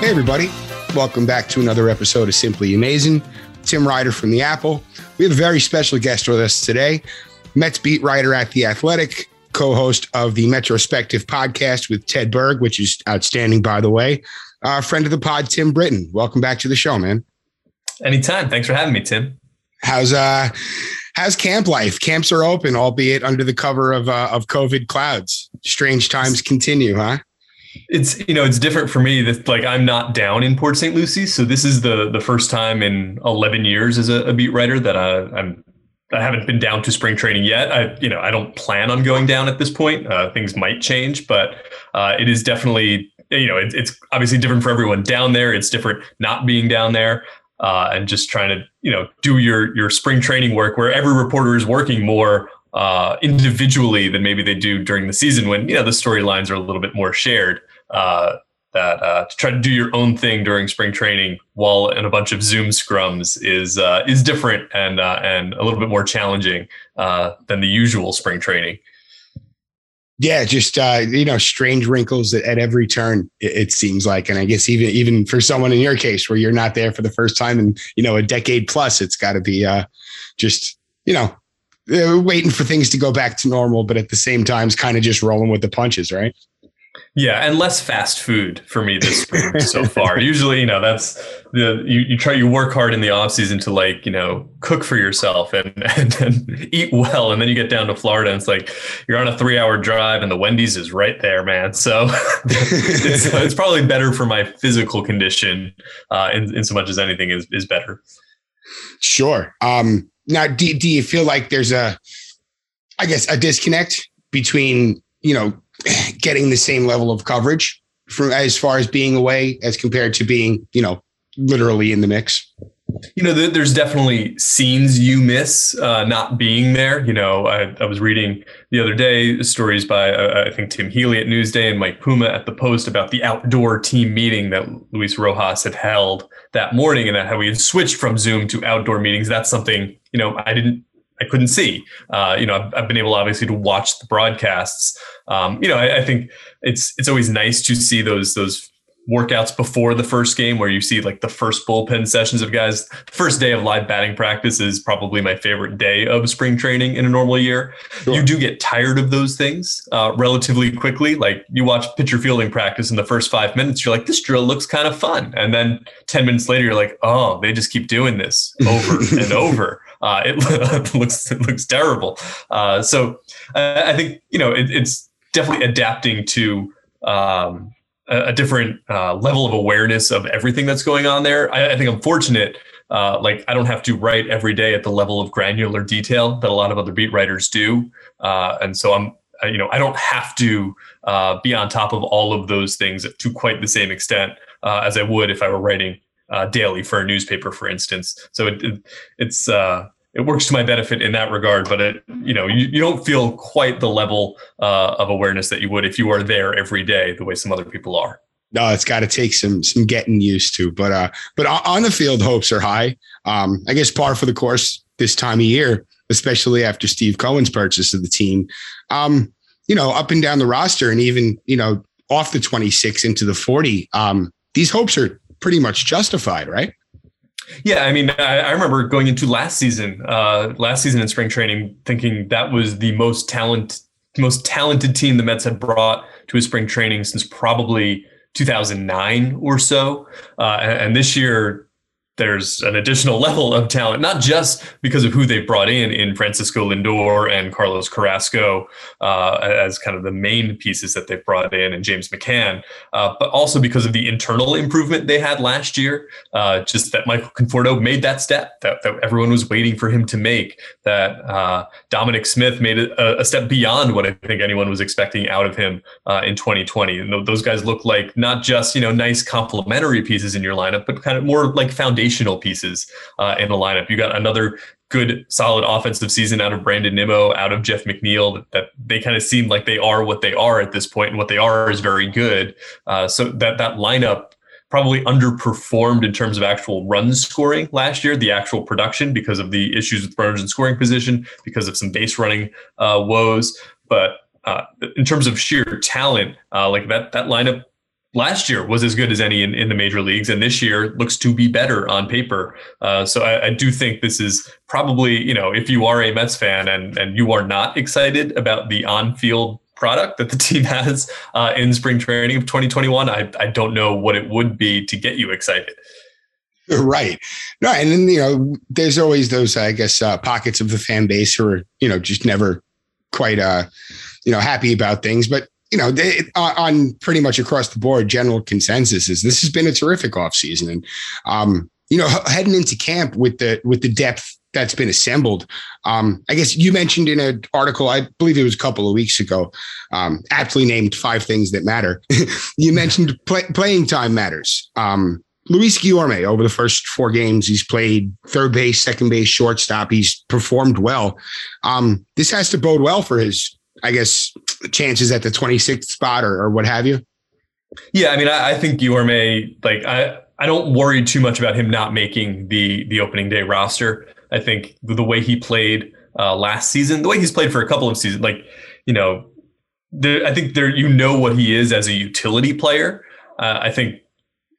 Hey, everybody. Welcome back to another episode of Simply Amazin'. Tim Ryder from The Apple. We have a very special guest with us today, Mets beat writer at The Athletic, co host of the Metrospective podcast with Ted Berg, which is outstanding, by the way. Uh, friend of the pod, Tim Britton. Welcome back to the show, man. Anytime. Thanks for having me, Tim. How's uh how's camp life? Camps are open, albeit under the cover of uh, of COVID clouds. Strange times continue, huh? It's you know it's different for me that like i'm not down in port st lucie. So this is the the first time in 11 years as a, a beat writer that I, i'm i haven't been down to spring training yet. I you know i don't plan on going down at this point. Uh, things might change but uh, it is definitely you know it, it's obviously different for everyone down there. It's different not being down there uh, and just trying to you know do your your spring training work where every reporter is working more uh, individually than maybe they do during the season when you know the storylines are a little bit more shared. Uh, that uh, to try to do your own thing during spring training while in a bunch of Zoom scrums is uh, is different and uh, and a little bit more challenging uh, than the usual spring training. Yeah, just uh, you know, strange wrinkles at, at every turn. It, it, seems like, and I guess even even for someone in your case where you're not there for the first time in you know a decade plus, it's got to be uh, just you know waiting for things to go back to normal, but at the same time, it's kind of just rolling with the punches, right? Yeah, and less fast food for me this spring so far. Usually, you know, that's the you, you try you work hard in the off season to like, you know, cook for yourself and, and, and eat well. And then you get down to Florida and it's like you're on a three hour drive and the Wendy's is right there, man. So it's, it's probably better for my physical condition, uh, in, in so much as anything is is better. Sure. Um now, do, do you feel like there's a, I guess, a disconnect between, you know, getting the same level of coverage from as far as being away as compared to being, you know, literally in the mix? You know, there's definitely scenes you miss uh, not being there. You know, I, I, was reading the other day stories by uh, I think Tim Healy at Newsday and Mike Puma at the Post about the outdoor team meeting that Luis Rojas had held that morning, and how we had switched from Zoom to outdoor meetings. That's something you know I didn't I couldn't see. Uh, you know, I've, I've, been able obviously to watch the broadcasts. Um, you know, I, I, think it's it's always nice to see those those workouts before the first game where you see like the first bullpen sessions of guys. First day of live batting practice is probably my favorite day of spring training in a normal year. Sure. You do get tired of those things uh, relatively quickly. Like you watch pitcher fielding practice in the first five minutes, you're like, this drill looks kind of fun. And then 10 minutes later, you're like, oh, they just keep doing this over and over. Uh, it looks it looks terrible. Uh, so I, I, think you know it, it's definitely adapting to um, a, different uh, level of awareness of everything that's going on there. I, I think I'm fortunate. Uh, like I don't have to write every day at the level of granular detail that a lot of other beat writers do, uh, and so I'm you know I don't have to uh, be on top of all of those things to quite the same extent as I would if I were writing uh, daily for a newspaper, for instance. So it, it it's uh, it works to my benefit in that regard. But it you know you, you don't feel quite the level uh, of awareness that you would if you are there every day, the way some other people are. No, it's got to take some some getting used to. But uh, but on the field, hopes are high. Um, I guess par for the course this time of year, especially after Steve Cohen's purchase of the team. Um, you know, up and down the roster, and even you know off the 26 into the 40. Um, these hopes are pretty much justified, right? Yeah, I mean, I, I remember going into last season, uh, last season in spring training, thinking that was the most talent, most talented team the Mets had brought to a spring training since probably 2009 or so. Uh, and, and this year, there's an additional level of talent, not just because of who they brought in in Francisco Lindor and Carlos Carrasco uh, as kind of the main pieces that they brought in, and James McCann, uh, but also because of the internal improvement they had last year. Uh, just that Michael Conforto made that step that, that, everyone was waiting for him to make. That uh, Dominic Smith made a, a, step beyond what I think anyone was expecting out of him uh, in 2020. And those guys look like not just you know nice complementary pieces in your lineup, but kind of more like foundation foundational pieces uh, in the lineup. You got another good, solid offensive season out of Brandon Nimmo, out of Jeff McNeil. That, that they kind of seem like they are what they are at this point, and what they are is very good. Uh, so that that lineup probably underperformed in terms of actual run scoring last year, the actual production because of the issues with runners in scoring position, because of some base running uh, woes. But uh, in terms of sheer talent, uh, like that that lineup last year was as good as any in, in the major leagues, and this year looks to be better on paper. Uh, so I, I, do think this is probably, you know, if you are a Mets fan and and you are not excited about the on-field product that the team has uh, in spring training of 2021, I, I don't know what it would be to get you excited. Right. No, and then, you know, there's always those, I guess, uh, pockets of the fan base who are, you know, just never quite, uh, you know, happy about things. But you know, they, on pretty much across the board, general consensus is this has been a terrific offseason. And, um, you know, heading into camp with the with the depth that's been assembled. Um, I guess you mentioned in an article, I believe it was a couple of weeks ago, um, aptly named five things that matter. you mentioned play, playing time matters. Um, Luis Guillorme, over the first four games, he's played third base, second base, shortstop. He's performed well. Um, this has to bode well for his I guess, chances at the 26th spot or, or what have you? Yeah, I mean, I, I think Guillorme, like, I, I don't worry too much about him not making the the opening day roster. I think the way he played uh, last season, the way he's played for a couple of seasons, like, you know, there, I think there you know what he is as a utility player. Uh, I think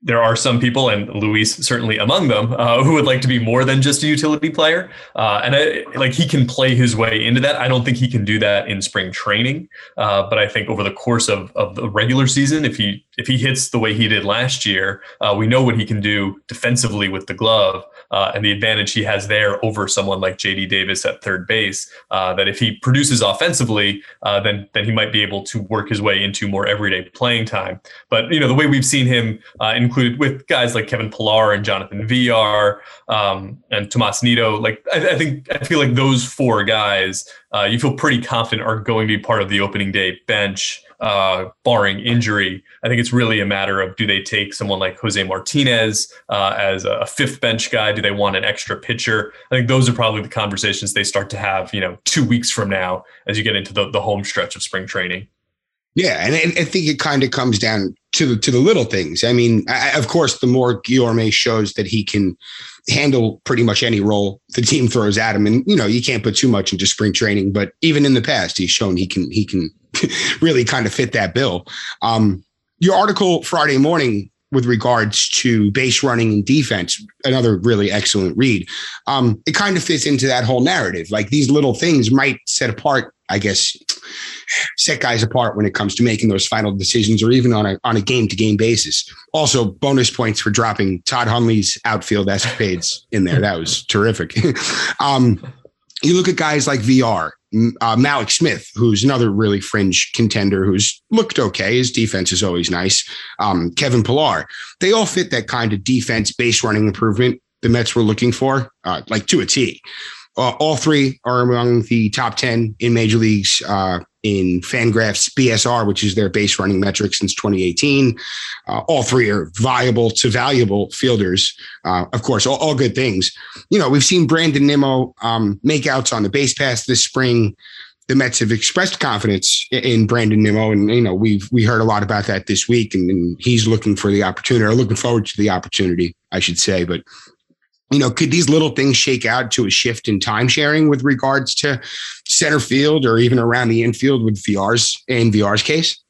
there are some people, and Luis certainly among them, uh, who would like to be more than just a utility player. Uh, and I, like he can play his way into that. I don't think he can do that in spring training, uh, but I think over the course of, of the regular season, if he if he hits the way he did last year, uh, we know what he can do defensively with the glove uh, and the advantage he has there over someone like JD Davis at third base. Uh, that if he produces offensively, then then he might be able to work his way into more everyday playing time. But you know the way we've seen him in included with guys like Kevin Pillar and Jonathan Villar um, and Tomas Nido. Like I, I, think I feel like those four guys, uh, you feel pretty confident are going to be part of the opening day bench, uh, barring injury. I think it's really a matter of do they take someone like Jose Martinez uh, as a fifth bench guy? Do they want an extra pitcher? I think those are probably the conversations they start to have, you know, two weeks from now as you get into the, the home stretch of spring training. Yeah, and I think it kind of comes down to the to the little things. I mean, I, of course, the more Guillorme shows that he can handle pretty much any role the team throws at him, and you know, you can't put too much into spring training, but even in the past, he's shown he can he can really kind of fit that bill. Um, your article Friday morning with regards to base running and defense, another really excellent read. Um, it kind of fits into that whole narrative. Like these little things might set apart, I guess, set guys apart when it comes to making those final decisions or even on a on a game to game basis. Also, bonus points for dropping Todd Hundley's outfield escapades in there. That was terrific. um, you look at guys like Villar, uh, Mallex Smith, who's another really fringe contender who's looked okay. His defense is always nice. Um, Kevin Pillar, they all fit that kind of defense base running improvement the Mets were looking for, uh, like to a T. Uh, all three are among the top 10 in major leagues uh, in Fangraphs BSR, which is their base running metric since 2018. Uh, all three are viable to valuable fielders. Uh, of course, all, all, good things. You know, we've seen Brandon Nimmo um, make outs on the base pass this spring. The Mets have expressed confidence in Brandon Nimmo, and you know we've we heard a lot about that this week, and, and he's looking for the opportunity, or looking forward to the opportunity, I should say. But you know, could these little things shake out to a shift in time sharing with regards to center field or even around the infield with Villar's in Villar's case?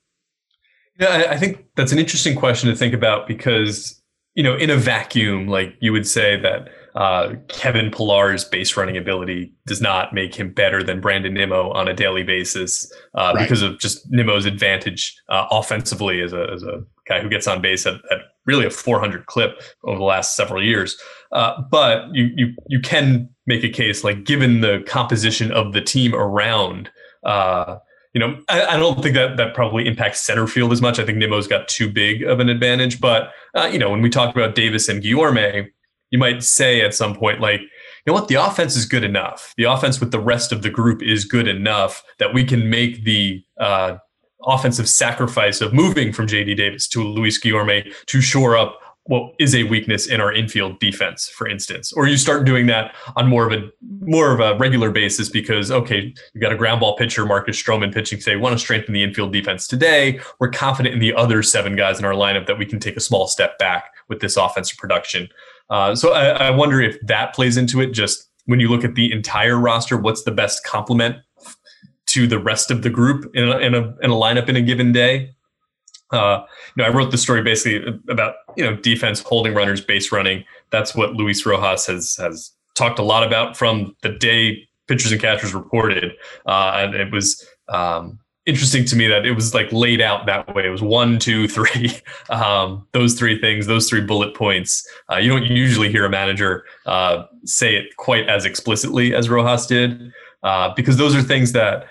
Yeah, I think that's an interesting question to think about because, you know, in a vacuum, like you would say that uh, Kevin Pillar's base running ability does not make him better than Brandon Nimmo on a daily basis uh, right. because of just Nimmo's advantage uh, offensively as a, as a guy who gets on base at, at really a 400 clip over the last several years. Uh, but you, you you can make a case like given the composition of the team around. Uh, you know, I, I, don't think that that probably impacts center field as much. I think Nimmo's got too big of an advantage. But uh, you know, when we talk about Davis and Guillorme, you might say at some point, like, you know what, the offense is good enough. The offense with the rest of the group is good enough that we can make the uh, offensive sacrifice of moving from JD Davis to Luis Guillorme to shore up what is a weakness in our infield defense, for instance, or you start doing that on more of a more of a regular basis because okay, you've got a ground ball pitcher, Marcus Stroman pitching, say we want to strengthen the infield defense today. We're confident in the other seven guys in our lineup that we can take a small step back with this offensive production. Uh, so I, I wonder if that plays into it. Just when you look at the entire roster, what's the best complement to the rest of the group in a, in a, in a lineup in a given day. Uh, you know, I wrote the story basically about you know defense holding runners, base running. That's what Luis Rojas has has talked a lot about from the day pitchers and catchers reported, uh, and it was um, interesting to me that it was like laid out that way. It was one, two, three, um, those three things, those three bullet points. Uh, you don't usually hear a manager uh, say it quite as explicitly as Rojas did, uh, because those are things that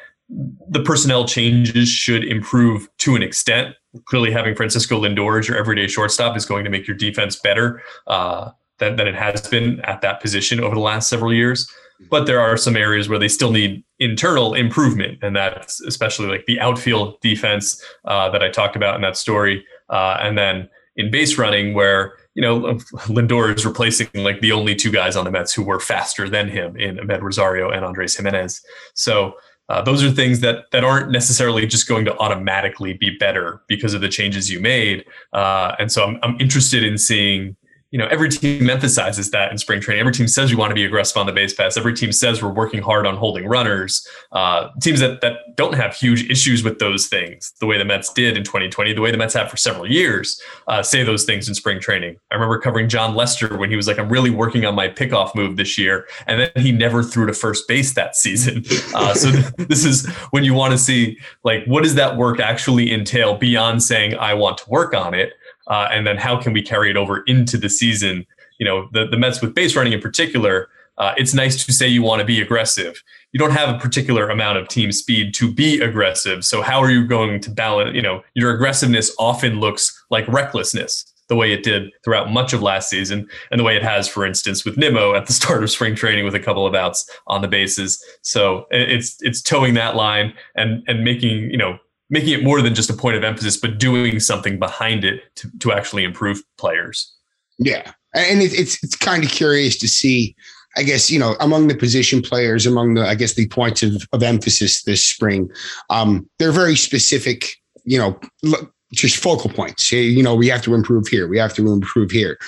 the personnel changes should improve to an extent. Clearly, having Francisco Lindor as your everyday shortstop is going to make your defense better uh, than, than it has been at that position over the last several years but there are some areas where they still need internal improvement, and that's especially like the outfield defense uh, that I talked about in that story, uh, and then in base running where you know Lindor is replacing like the only two guys on the Mets who were faster than him in Amed Rosario and Andres Gimenez. So. Uh, those are things that that aren't necessarily just going to automatically be better because of the changes you made, uh, and so I'm I'm interested in seeing you know, every team emphasizes that in spring training. Every team says we want to be aggressive on the base pass. Every team says we're working hard on holding runners. Uh, teams that that don't have huge issues with those things, the way the Mets did in 2020, the way the Mets have for several years, uh, say those things in spring training. I remember covering Jon Lester when he was like, "I'm really working on my pickoff move this year," and then he never threw to first base that season. Uh, so th- this is when you want to see like what does that work actually entail beyond saying I want to work on it uh, and then how can we carry it over into the season? You know, the, the Mets with base running in particular, uh, it's nice to say you want to be aggressive. You don't have a particular amount of team speed to be aggressive. So how are you going to balance? You know, your aggressiveness often looks like recklessness the way it did throughout much of last season and the way it has, for instance, with Nimmo at the start of spring training with a couple of outs on the bases. So it's it's towing that line and and making you know making it more than just a point of emphasis, but doing something behind it to, to actually improve players. Yeah. And it, it's, it's kind of curious to see, I guess, you know, among the position players, among the, I guess, the points of, of emphasis this spring, um, they're very specific, you know, look, just focal points. You know, we have to improve here. We have to improve here.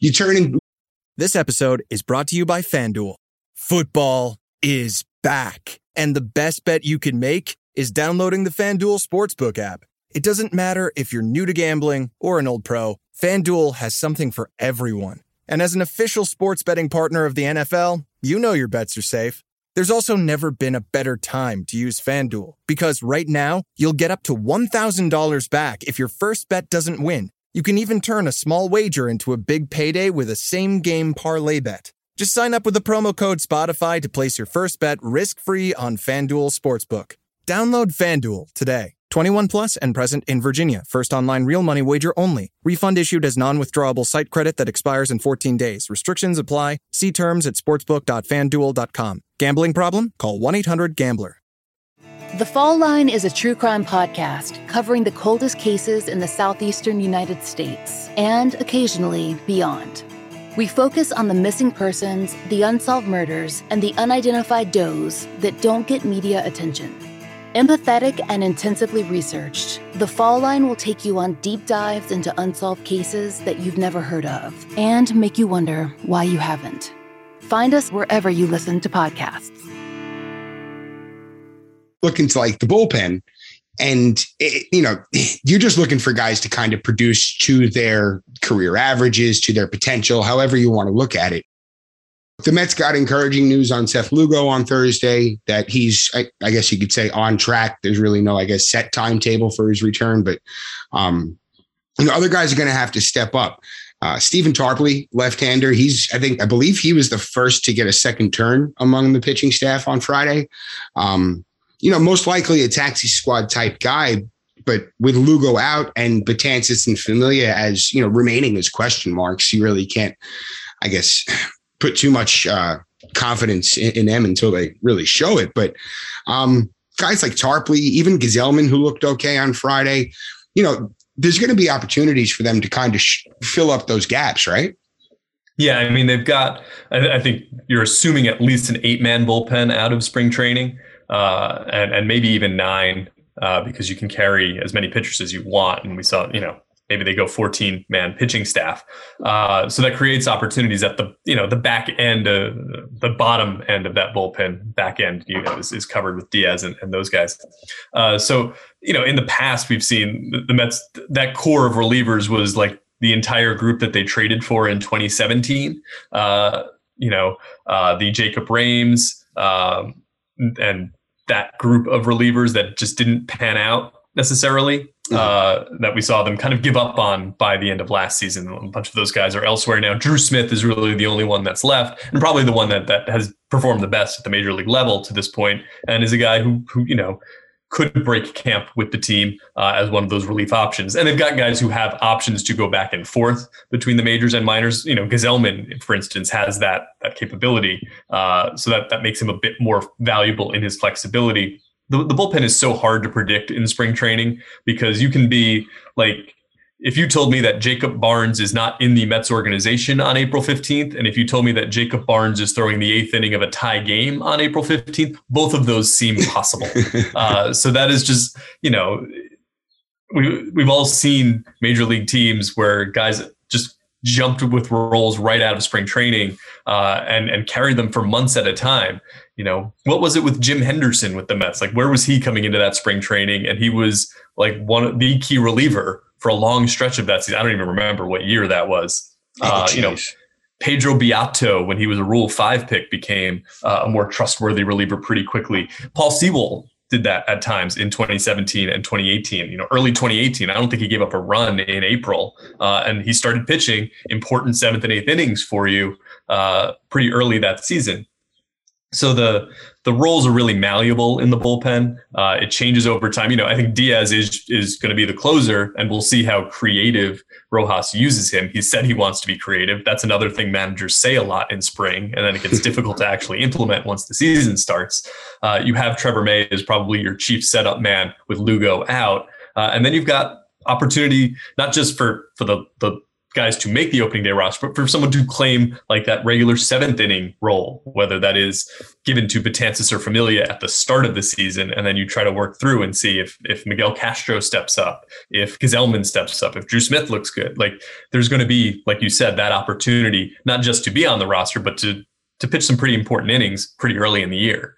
You turn in. This episode is brought to you by FanDuel. Football is back. And the best bet you can make is downloading the FanDuel Sportsbook app. It doesn't matter if you're new to gambling or an old pro, FanDuel has something for everyone. And as an official sports betting partner of the NFL, you know your bets are safe. There's also never been a better time to use FanDuel because right now you'll get up to $1,000 back if your first bet doesn't win. You can even turn a small wager into a big payday with a same game parlay bet. Just sign up with the promo code Spotify to place your first bet risk free on FanDuel Sportsbook. Download FanDuel today. 21 plus and present in Virginia. First online real money wager only. Refund issued as non-withdrawable site credit that expires in 14 days. Restrictions apply. See terms at sportsbook.fanduel.com. Gambling problem? Call 1-800-GAMBLER. The Fall Line is a true crime podcast covering the coldest cases in the southeastern United States and occasionally beyond. We focus on the missing persons, the unsolved murders, and the unidentified does that don't get media attention. Empathetic and intensively researched, The Fall Line will take you on deep dives into unsolved cases that you've never heard of and make you wonder why you haven't. Find us wherever you listen to podcasts. Look into like the bullpen, and it, you know you're just looking for guys to kind of produce to their career averages, to their potential, however you want to look at it. The Mets got encouraging news on Seth Lugo on Thursday that he's, I, I, guess you could say, on track. There's really no, I guess, set timetable for his return, but um, you know, other guys are going to have to step up. Uh, Stephen Tarpley, left-hander, he's, I think, I believe he was the first to get a second turn among the pitching staff on Friday. Um, you know, most likely a taxi squad type guy, but with Lugo out and Betances and Familia as you know remaining as question marks, you really can't, I guess, put too much uh, confidence in, in, them until they really show it. But um, guys like Tarpley, even Gsellman, who looked okay on Friday, you know, there's going to be opportunities for them to kind of sh- fill up those gaps, right? Yeah, I mean they've got. I, I think you're assuming at least an eight-man bullpen out of spring training, uh, and and maybe even nine, uh, because you can carry as many pitchers as you want. And we saw, you know, maybe they go 14 man pitching staff. Uh, so that creates opportunities at the you know the back end, of, the bottom end of that bullpen. Back end you know, is, is covered with Diaz and, and those guys. Uh, so you know in the past we've seen the, the Mets that core of relievers was like the entire group that they traded for in 2017. Uh, you know uh, the Jacob Rhames um, and that group of relievers that just didn't pan out necessarily uh, that we saw them kind of give up on by the end of last season. A bunch of those guys are elsewhere now. Drew Smith is really the only one that's left, and probably the one that that has performed the best at the major league level to this point, and is a guy who who you know could break camp with the team uh, as one of those relief options. And they've got guys who have options to go back and forth between the majors and minors. You know, Gsellman, for instance, has that that capability, uh, so that that makes him a bit more valuable in his flexibility the, the bullpen is so hard to predict in spring training because you can be like if you told me that Jacob Barnes is not in the Mets organization on April 15th, and if you told me that Jacob Barnes is throwing the eighth inning of a tie game on April 15th, both of those seem possible. uh, so that is just, you know, we, we've all seen major league teams where guys jumped with roles right out of spring training uh, and, and carried them for months at a time you know, what was it with Jim Henderson with the Mets? Like, where was he coming into that spring training? And he was like one of the key reliever for a long stretch of that season. I don't even remember what year that was. Oh, uh, you know, Pedro Beato, when he was a Rule Five pick, became uh, a more trustworthy reliever pretty quickly. Paul Sewald did that at times in 2017 and 2018. You know, early 2018, I don't think he gave up a run in April, uh, and he started pitching important seventh and eighth innings for you uh, pretty early that season. So the the roles are really malleable in the bullpen. Uh, it changes over time. You know, I think Diaz is is going to be the closer, and we'll see how creative Rojas uses him. He said he wants to be creative. That's another thing managers say a lot in spring, and then it gets difficult to actually implement once the season starts. Uh, you have Trevor May as probably your chief setup man with Lugo out, uh, and then you've got opportunity not just for for the the guys to make the opening day roster, but for someone to claim like that regular seventh inning role, whether that is given to Betances or Familia at the start of the season, and then you try to work through and see if if Miguel Castro steps up, if Gsellman steps up, if Drew Smith looks good. Like there's going to be, like you said, that opportunity not just to be on the roster, but to to pitch some pretty important innings pretty early in the year.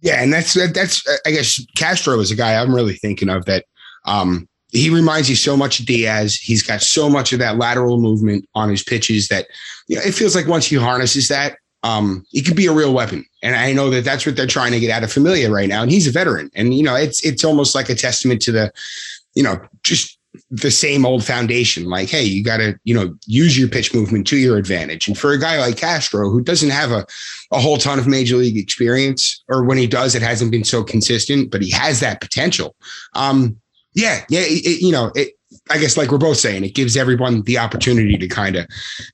Yeah, and that's that's I guess Castro is a guy I'm really thinking of that um, he reminds you so much of Diaz. He's got so much of that lateral movement on his pitches that you know, it feels like once he harnesses that, um, he could be a real weapon. And I know that that's what they're trying to get out of Familia right now. And he's a veteran. And you know, it's it's almost like a testament to the, you know, just the same old foundation. Like, hey, you got to you know use your pitch movement to your advantage. And for a guy like Castro, who doesn't have a a whole ton of major league experience, or when he does, it hasn't been so consistent, but he has that potential. Um, yeah, yeah, it, you know, it, I guess like we're both saying, it gives everyone the opportunity to kind of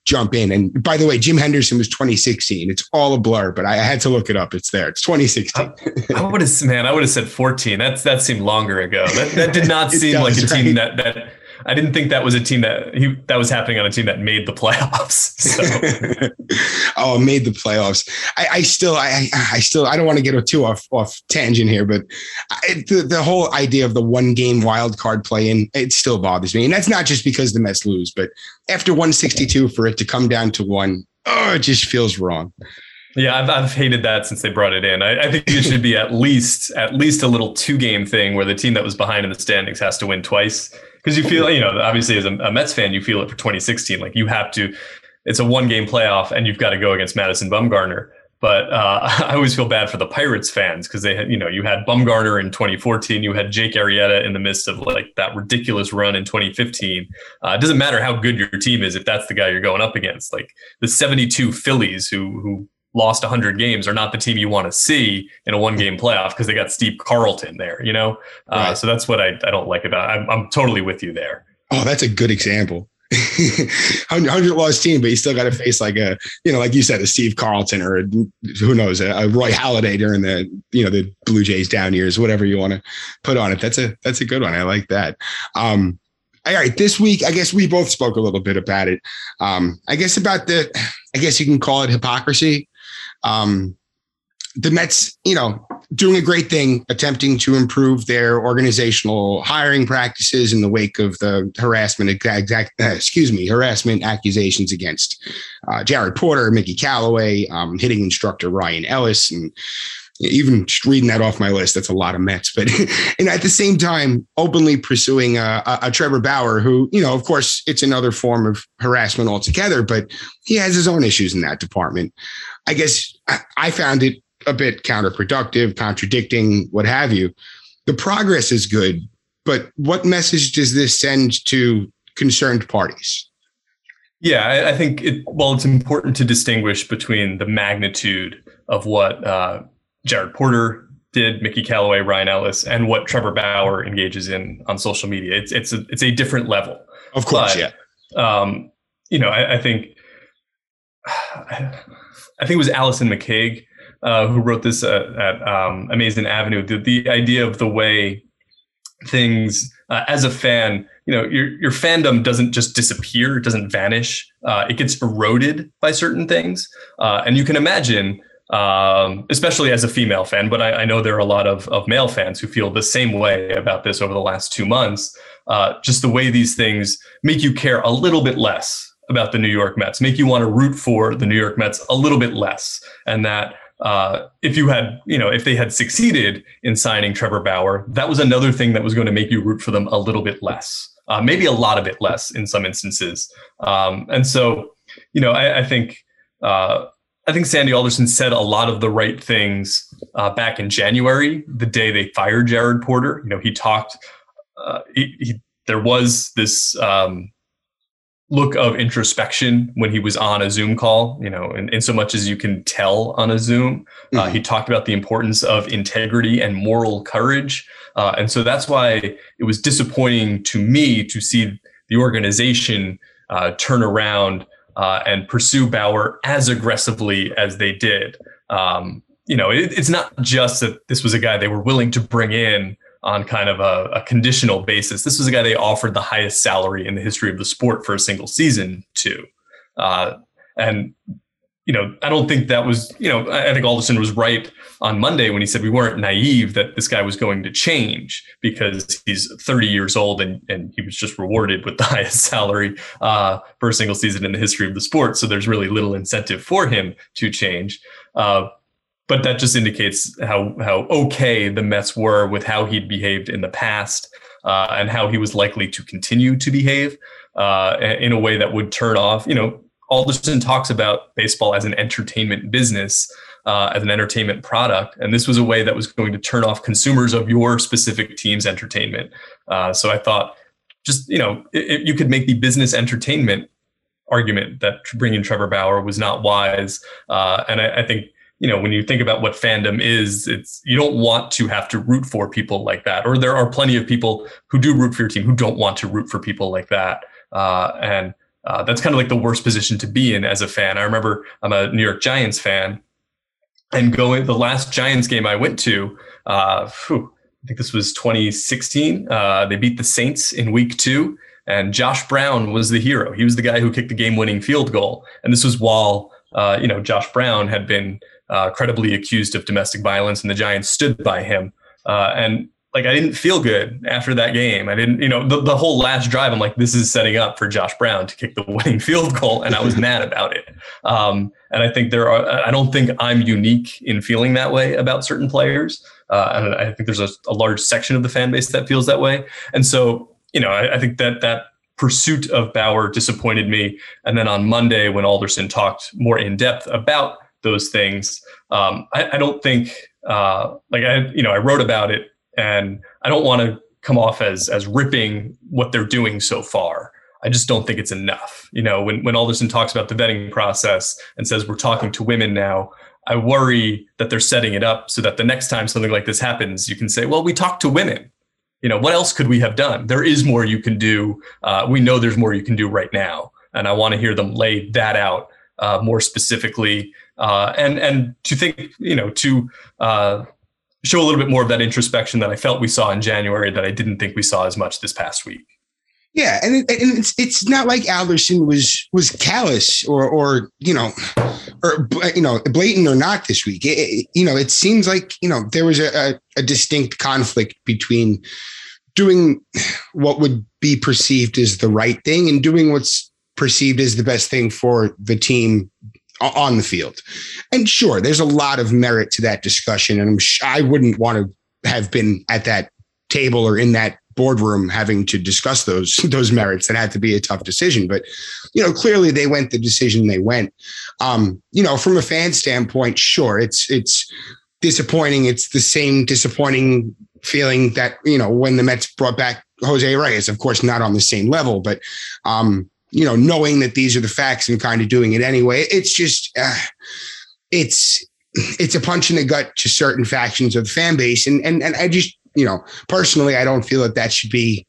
jump in. And by the way, Jim Henderson was 2016. It's all a blur, but I, had to look it up. It's there. It's 2016. I, I would have, man, I would have said 14. That's that seemed longer ago. That, that did not seem does, like a team that that I didn't think that was a team that he that was happening on a team that made the playoffs. So. oh, made the playoffs. I, I, still, I, I still, I don't want to get too off off tangent here, but I, the the whole idea of the one game wild card play in it still bothers me, and that's not just because the Mets lose, but after 162 for it to come down to one, oh, it just feels wrong. Yeah, I've, I've hated that since they brought it in. I, I think it should be at least at least a little two game thing where the team that was behind in the standings has to win twice because you feel you know obviously as a, a, Mets fan you feel it for 2016 like you have to it's a one game playoff and you've got to go against Madison Bumgarner. But uh, I always feel bad for the Pirates fans because they had you know you had Bumgarner in 2014 you had Jake Arrieta in the midst of like that ridiculous run in 2015 uh, it doesn't matter how good your team is if that's the guy you're going up against. Like the 72 Phillies who who lost 100 games are not the team you want to see in a one game playoff because they got Steve Carlton there, you know? Uh, right. So that's what I, I don't like about. I'm, I'm totally with you there. Oh, that's a good example. 100 lost team, but you still got to face like a, you know, like you said, a Steve Carlton or a, who knows, a, a Roy Halladay during the, you know, the Blue Jays down years, whatever you want to put on it. That's a, that's a good one. I like that. Um, all right, this week, I guess we both spoke a little bit about it. Um, I guess about the, I guess you can call it hypocrisy um, the Mets, you know, doing a great thing, attempting to improve their organizational hiring practices in the wake of the harassment, exact, uh, excuse me, harassment accusations against uh, Jared Porter, Mickey Callaway, um, hitting instructor Ryan Ellis, and even just reading that off my list, that's a lot of Mets. But and at the same time, openly pursuing a, a, Trevor Bauer, who you know, of course, it's another form of harassment altogether, but he has his own issues in that department. I guess I, found it a bit counterproductive, contradicting, what have you. The progress is good, but what message does this send to concerned parties? Yeah, I, I think it, well, it's important to distinguish between the magnitude of what uh, Jared Porter did, Mickey Callaway, Ryan Ellis, and what Trevor Bauer engages in on social media. It's it's a, it's a different level. Of course, but, yeah. Um, you know, I, I think I think it was Allison McCague uh, who wrote this at, at um, Amazin' Avenue. The, the idea of the way things uh, as a fan, you know, your your fandom doesn't just disappear; it doesn't vanish. Uh, it gets eroded by certain things, uh, and you can imagine um, especially as a female fan, but I, I, know there are a lot of, of male fans who feel the same way about this over the last two months. Uh, just the way these things make you care a little bit less about the New York Mets, make you want to root for the New York Mets a little bit less. And that uh, if you had, you know, if they had succeeded in signing Trevor Bauer, that was another thing that was going to make you root for them a little bit less, uh, maybe a lot of it less in some instances. Um, and so, you know, I, I think uh, I think Sandy Alderson said a lot of the right things uh, back in January, the day they fired Jared Porter. You know, he talked. Uh, he, he, there was this um, look of introspection when he was on a Zoom call. You know, in, in so much as you can tell on a Zoom, uh, mm-hmm. he talked about the importance of integrity and moral courage. Uh, and so that's why it was disappointing to me to see the organization uh, turn around uh, and pursue Bauer as aggressively as they did. Um, you know, it, it's not just that this was a guy they were willing to bring in on kind of a, a, conditional basis. This was a guy they offered the highest salary in the history of the sport for a single season to. Uh, and you know, I don't think that was, you know, I think Alderson was right on Monday when he said we weren't naive that this guy was going to change because he's 30 years old and, and he was just rewarded with the highest salary uh, for a single season in the history of the sport. So there's really little incentive for him to change. Uh, but that just indicates how how okay the Mets were with how he'd behaved in the past uh, and how he was likely to continue to behave uh, in a way that would turn off, you know, Alderson talks about baseball as an entertainment business, uh, as an entertainment product, and this was a way that was going to turn off consumers of your specific team's entertainment. Uh, so I thought, just you know, it, you could make the business entertainment argument that bringing Trevor Bauer was not wise, uh, and I, I think you know when you think about what fandom is it's you don't want to have to root for people like that or there are plenty of people who do root for your team who don't want to root for people like that uh, and uh, that's kind of like the worst position to be in as a fan. I remember I'm a New York Giants fan, and going the last Giants game I went to, uh, whew, I think this was 2016. Uh, they beat the Saints in Week Two, and Josh Brown was the hero. He was the guy who kicked the game-winning field goal, and this was while uh, you know Josh Brown had been uh, credibly accused of domestic violence, and the Giants stood by him. Uh, and like I didn't feel good after that game. I didn't, you know, the, the whole last drive, I'm like, this is setting up for Josh Brown to kick the winning field goal. And I was mad about it. Um, and I think there are, I don't think I'm unique in feeling that way about certain players. Uh, and I think there's a, a, large section of the fan base that feels that way. And so, you know, I, I think that that pursuit of Bauer disappointed me. And then on Monday, when Alderson talked more in depth about those things, um, I, I, don't think, uh, like I, you know, I wrote about it and I don't want to come off as as ripping what they're doing so far. I just don't think it's enough. You know, when when Alderson talks about the vetting process and says we're talking to women now, I worry that they're setting it up so that the next time something like this happens, you can say, "Well, we talked to women." You know, what else could we have done? There is more you can do. Uh, we know there's more you can do right now, and I want to hear them lay that out uh, more specifically, uh, and and to think, you know, to uh, show a little bit more of that introspection that I felt we saw in January that I didn't think we saw as much this past week. Yeah, and, it, and it's it's not like Alderson was was callous or or you know or you know blatant or not this week. It, it, you know, it seems like you know there was a, a, a distinct conflict between doing what would be perceived as the right thing and doing what's perceived as the best thing for the team on the field. And sure, there's a lot of merit to that discussion, and I'm I wouldn't want to have been at that table or in that boardroom having to discuss those those merits. That had to be a tough decision but you know clearly they went the decision they went. Um you know from a fan standpoint sure it's it's disappointing. It's the same disappointing feeling that you know when the Mets brought back Jose Reyes of course not on the same level but um you know knowing that these are the facts and kind of doing it anyway it's just uh, it's it's a punch in the gut to certain factions of the fan base and and and I just you know, personally, I don't feel that that should be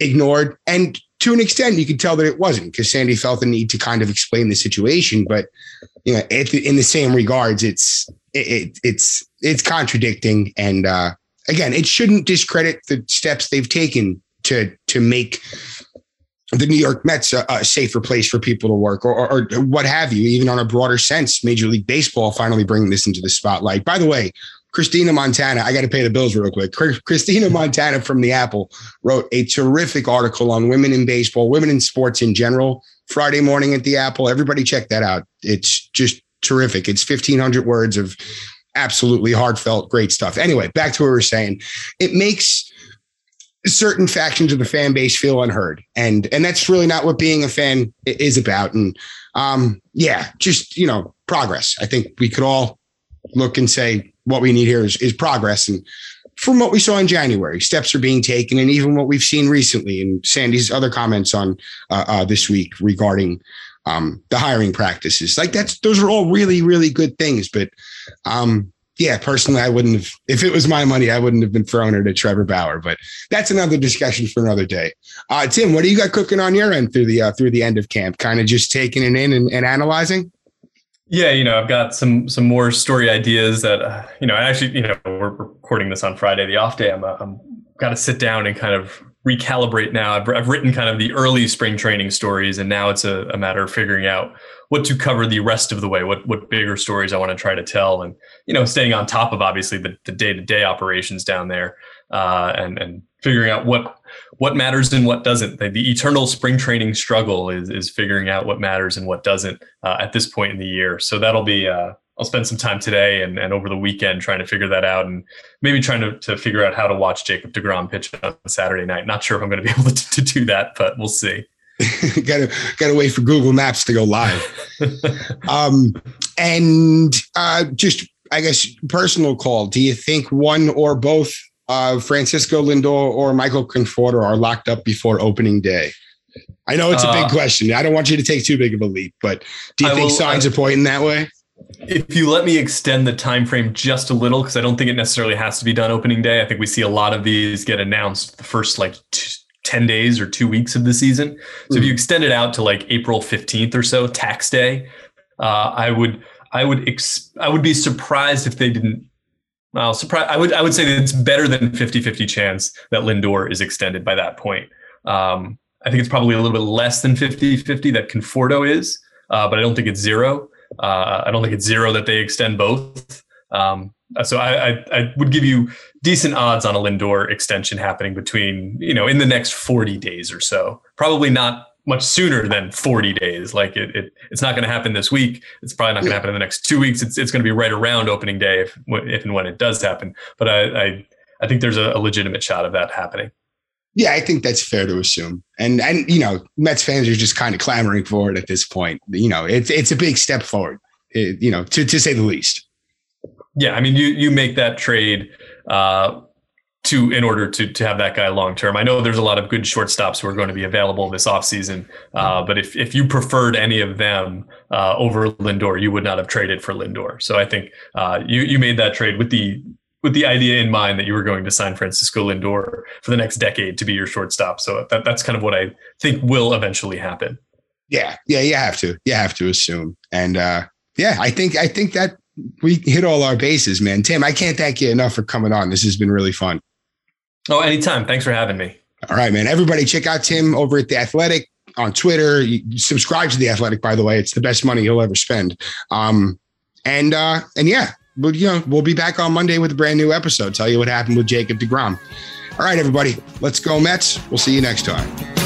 ignored. And to an extent, you could tell that it wasn't because Sandy felt the need to kind of explain the situation. But you know, it, in the same regards, it's it, it's it's contradicting. And uh, again, it shouldn't discredit the steps they've taken to to make the New York Mets a, a safer place for people to work, or, or, or what have you. Even on a broader sense, Major League Baseball finally bringing this into the spotlight. By the way, Christina Montana, I got to pay the bills real quick. Christina Montana from the Apple wrote a terrific article on women in baseball, women in sports in general. Friday morning at the Apple. Everybody check that out. It's just terrific. It's 1500 words of absolutely heartfelt, great stuff. Anyway, back to what we are saying. It makes certain factions of the fan base feel unheard. And and that's really not what being a fan is about. And um, yeah, just you know, progress. I think we could all look and say, what we need here is, is progress. And from what we saw in January, steps are being taken, and even what we've seen recently, and Sandy's other comments on uh, uh, this week regarding um, the hiring practices, like that's those are all really really good things. But um, yeah, personally, I wouldn't have if it was my money, I wouldn't have been throwing it at Trevor Bauer. But that's another discussion for another day. Uh, Tim, what do you got cooking on your end through the uh, through the end of camp? Kind of just taking it in and, and analyzing. Yeah, you know, I've got some some more story ideas that uh, you know. I actually, you know, we're recording this on Friday, the off day. I'm uh, I'm got to sit down and kind of recalibrate now. I've, I've written kind of the early spring training stories, and now it's a, a matter of figuring out what to cover the rest of the way. What what bigger stories I want to try to tell, and you know, staying on top of obviously the day to day operations down there, uh, and and figuring out what what matters and what doesn't. The, the, eternal spring training struggle is is figuring out what matters and what doesn't uh, at this point in the year. So that'll be. Uh, I'll spend some time today and, and over the weekend trying to figure that out and maybe trying to, to figure out how to watch Jacob DeGrom pitch on Saturday night. Not sure if I'm going to be able to, to do that, but we'll see. gotta gotta wait for Google Maps to go live. um, and uh, just I guess personal call. Do you think one or both uh, Francisco Lindor or Michael Conforto are locked up before opening day? I know it's a big uh, question. I don't want you to take too big of a leap, but do you I think will, signs I, are pointing that way? If you let me extend the time frame just a little, because I don't think it necessarily has to be done opening day. I think we see a lot of these get announced the first like t- 10 days or two weeks of the season. So mm. if you hmm. extend it out to like April 15th or so, tax day, uh, I would I would ex- I would be surprised if they didn't well, surprise. I would I would say that it's better than 50-50 chance that Lindor is extended by that point. Um, I think it's probably a little bit less than 50-50 that Conforto is, uh, but I don't think it's zero. Uh, I don't think it's zero that they extend both. Um, so I, I, I, would give you decent odds on a Lindor extension happening between you know in the next 40 days or so. Probably not much sooner than 40 days. Like it, it it's not going to happen this week. It's probably not going to happen in the next two weeks. It's, it's going to be right around opening day if, if and when it does happen. But I, I, I think there's a, a legitimate shot of that happening. Yeah, I think that's fair to assume. And and you know, Mets fans are just kind of clamoring for it at this point. You know, it's it's a big step forward. It, you know, to to say the least. Yeah, I mean, you you make that trade uh, to in order to to have that guy long term. I know there's a lot of good shortstops who are going to be available this offseason, uh, but if if you preferred any of them uh, over Lindor, you would not have traded for Lindor. So I think uh, you you made that trade with the with the idea in mind that you were going to sign Francisco Lindor for the next decade to be your shortstop. So that, that's kind of what I think will eventually happen. Yeah, yeah, you have to, you have to assume, and uh, yeah, I think I think that we hit all our bases, man. Tim, I can't thank you enough for coming on. This has been really fun. Oh, anytime. Thanks for having me. All right, man. Everybody check out Tim over at The Athletic on Twitter. You subscribe to The Athletic, by the way. It's the best money you'll ever spend. Um, and uh, and yeah, but you know, we'll be back on Monday with a brand new episode. Tell you what happened with Jacob DeGrom. All right, everybody, let's go Mets. We'll see you next time.